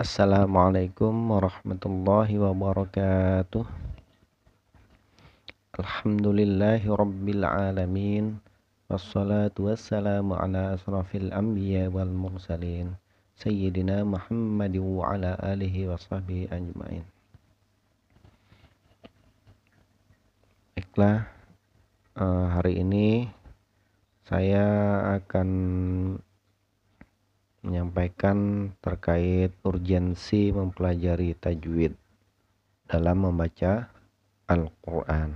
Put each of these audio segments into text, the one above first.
Assalamualaikum warahmatullahi wabarakatuh. Alhamdulillahi rabbil alamin. Wassalatu wassalamu ala asrafil anbiya wal mursalin. Sayyidina Muhammad wa ala alihi wa sahbihi ajma'in. Baiklah uh, hari ini saya akan menyampaikan terkait urgensi mempelajari tajwid dalam membaca Al-Quran.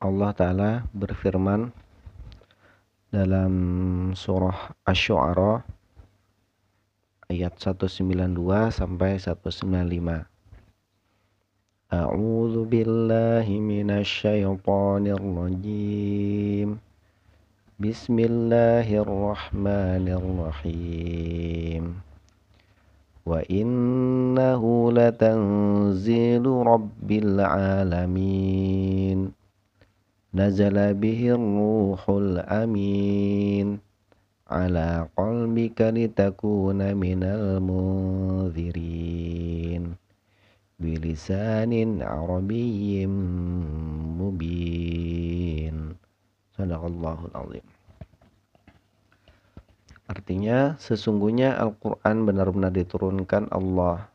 Allah Ta'ala berfirman dalam surah Ash-Shu'ara ayat 192 sampai 195. A'udzu billahi minasy syaithanir rajim. بسم الله الرحمن الرحيم. وإنه لتنزيل رب العالمين. نزل به الروح الأمين. على قلبك لتكون من المنذرين. بلسان عربي مبين. Sadaqallahul azim. Artinya sesungguhnya Al-Quran benar-benar diturunkan Allah.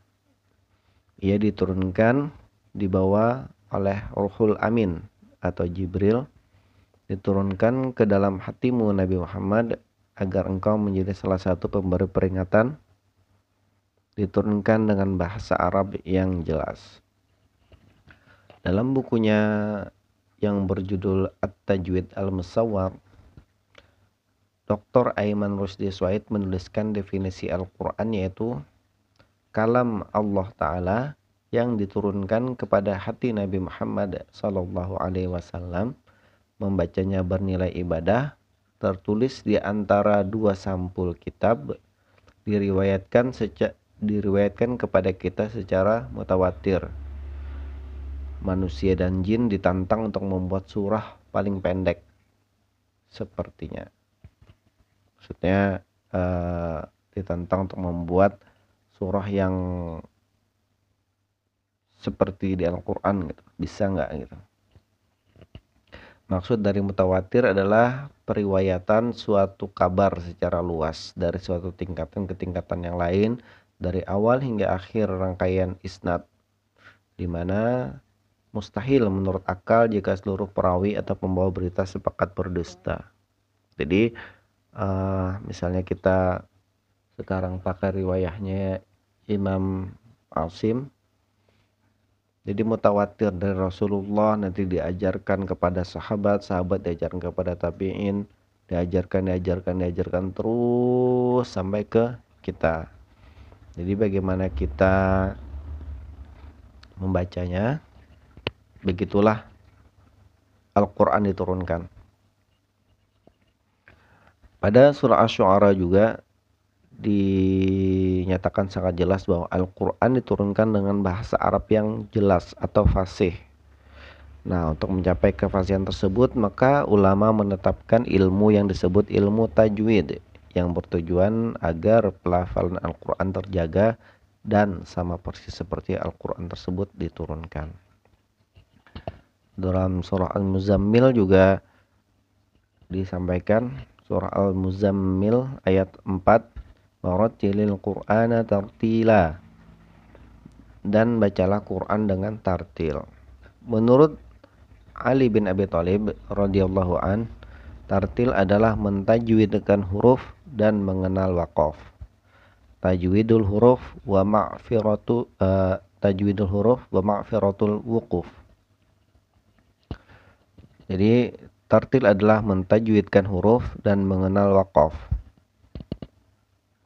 Ia diturunkan dibawa oleh Ruhul Amin atau Jibril. Diturunkan ke dalam hatimu Nabi Muhammad agar engkau menjadi salah satu pemberi peringatan. Diturunkan dengan bahasa Arab yang jelas. Dalam bukunya yang berjudul At-Tajwid Al-Musawwar, Dr. Aiman Rusdi Swaid menuliskan definisi Al-Quran yaitu kalam Allah Ta'ala yang diturunkan kepada hati Nabi Muhammad Sallallahu Alaihi Wasallam. Membacanya bernilai ibadah tertulis di antara dua sampul kitab diriwayatkan sejak diriwayatkan kepada kita secara mutawatir. Manusia dan jin ditantang untuk membuat surah paling pendek. Sepertinya maksudnya uh, ditantang untuk membuat surah yang seperti di Al-Quran gitu. Bisa nggak gitu? Maksud dari mutawatir adalah periwayatan suatu kabar secara luas dari suatu tingkatan ke tingkatan yang lain dari awal hingga akhir rangkaian isnad. Di mana mustahil menurut akal jika seluruh perawi atau pembawa berita sepakat berdusta. Jadi uh, misalnya kita sekarang pakai riwayahnya Imam Asim jadi mutawatir dari Rasulullah nanti diajarkan kepada sahabat, sahabat diajarkan kepada tabi'in, diajarkan, diajarkan, diajarkan terus sampai ke kita. Jadi bagaimana kita membacanya Begitulah Al-Quran diturunkan. Pada surah Ash-Shu'ara juga dinyatakan sangat jelas bahwa Al-Quran diturunkan dengan bahasa Arab yang jelas atau fasih. Nah, untuk mencapai kefasihan tersebut, maka ulama menetapkan ilmu yang disebut ilmu tajwid yang bertujuan agar pelafalan Al-Quran terjaga dan sama persis seperti Al-Quran tersebut diturunkan dalam surah Al-Muzammil juga disampaikan surah Al-Muzammil ayat 4 warattilil qur'ana tartila. Dan bacalah Quran dengan tartil. Menurut Ali bin Abi Thalib radhiyallahu an tartil adalah mentajwidkan huruf dan mengenal waqaf. Tajwidul huruf wa ma'firatu uh, tajwidul huruf wa ma'firatul wuquf. Jadi tartil adalah mentajwidkan huruf dan mengenal wakaf.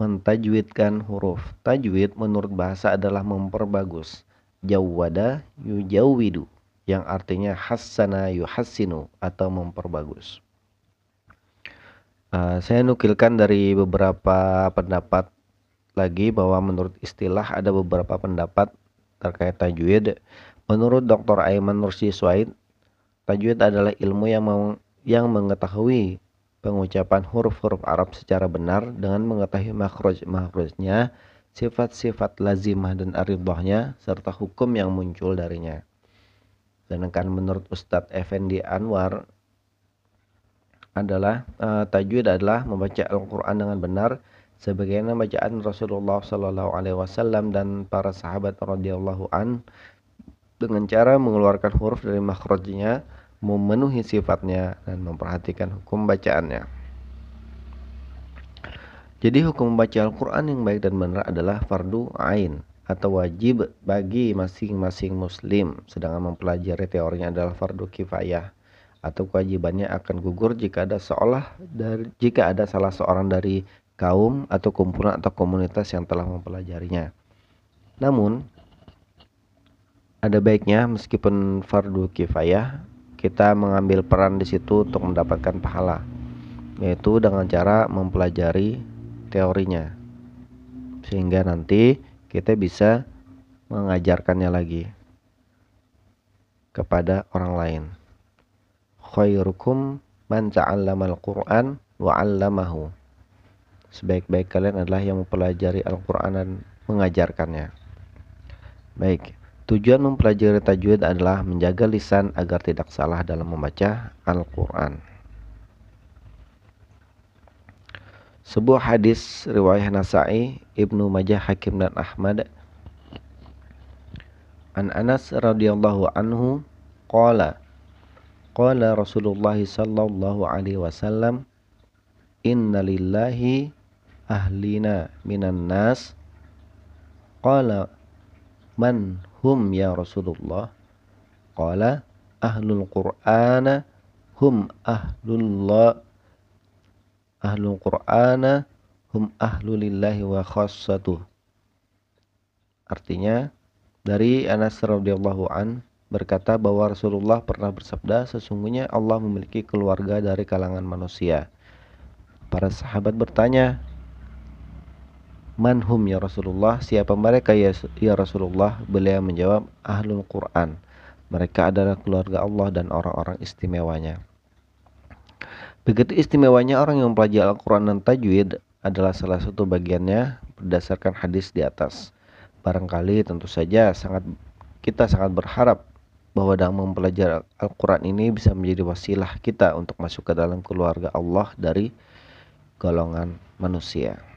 Mentajwidkan huruf. Tajwid menurut bahasa adalah memperbagus. Jawwada yujawwidu yang artinya hassana yuhassinu atau memperbagus. Uh, saya nukilkan dari beberapa pendapat lagi bahwa menurut istilah ada beberapa pendapat terkait tajwid. Menurut Dr. Aiman Nursi Swaid, Tajwid adalah ilmu yang mau, yang mengetahui pengucapan huruf-huruf Arab secara benar dengan mengetahui makhraj-makhrajnya, sifat-sifat lazimah dan aridhahnya, serta hukum yang muncul darinya. Sedangkan menurut Ustadz Effendi Anwar adalah uh, tajwid adalah membaca Al-Qur'an dengan benar sebagaimana bacaan Rasulullah sallallahu alaihi wasallam dan para sahabat radhiyallahu an dengan cara mengeluarkan huruf dari makhrajnya, memenuhi sifatnya dan memperhatikan hukum bacaannya. Jadi hukum membaca Al-Qur'an yang baik dan benar adalah fardu ain atau wajib bagi masing-masing muslim sedangkan mempelajari teorinya adalah fardu kifayah atau kewajibannya akan gugur jika ada seolah dari jika ada salah seorang dari kaum atau kumpulan atau komunitas yang telah mempelajarinya. Namun ada baiknya meskipun fardu kifayah kita mengambil peran di situ untuk mendapatkan pahala yaitu dengan cara mempelajari teorinya sehingga nanti kita bisa mengajarkannya lagi kepada orang lain. Khairukum man ta'allamal Qur'an wa 'allamahu. Sebaik-baik kalian adalah yang mempelajari Al-Qur'an dan mengajarkannya. Baik, tujuan mempelajari tajwid adalah menjaga lisan agar tidak salah dalam membaca Al-Qur'an. Sebuah hadis riwayat Nasai, Ibnu Majah, Hakim dan Ahmad An Anas radhiyallahu anhu qala qala Rasulullah sallallahu alaihi wasallam inna lillahi ahlina minan nas qala man hum ya Rasulullah qala ahlul qur'ana hum ahlullah ahlul qur'ana hum ahlulillahi wa khassatuh. Artinya dari Anas radhiyallahu an berkata bahwa Rasulullah pernah bersabda sesungguhnya Allah memiliki keluarga dari kalangan manusia. Para sahabat bertanya, Manhum ya Rasulullah? Siapa mereka ya, ya Rasulullah? Beliau menjawab, Ahlul Quran. Mereka adalah keluarga Allah dan orang-orang istimewanya. Begitu istimewanya orang yang mempelajari Al-Quran dan Tajwid adalah salah satu bagiannya berdasarkan hadis di atas. Barangkali tentu saja sangat kita sangat berharap bahwa dalam mempelajari Al-Quran ini bisa menjadi wasilah kita untuk masuk ke dalam keluarga Allah dari golongan manusia.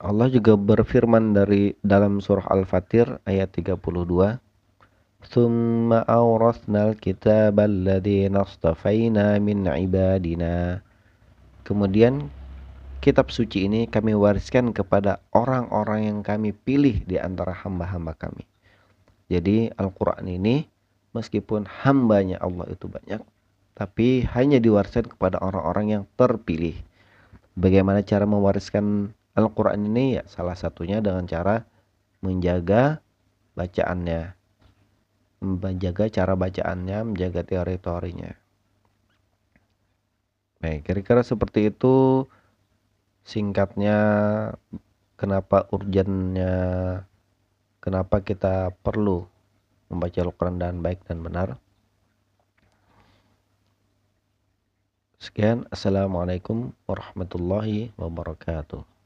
Allah juga berfirman dari dalam surah Al-Fatir ayat 32 ثم أورثنا الكتاب الذين اصطفينا من عبادنا Kemudian kitab suci ini kami wariskan kepada orang-orang yang kami pilih di antara hamba-hamba kami. Jadi Al-Quran ini meskipun hambanya Allah itu banyak, tapi hanya diwariskan kepada orang-orang yang terpilih. Bagaimana cara mewariskan Al-Quran ini? Ya salah satunya dengan cara menjaga bacaannya, menjaga cara bacaannya, menjaga teori-teorinya. Baik, kira-kira seperti itu singkatnya kenapa urgennya kenapa kita perlu membaca Al-Quran dan baik dan benar. Sekian, Assalamualaikum warahmatullahi wabarakatuh.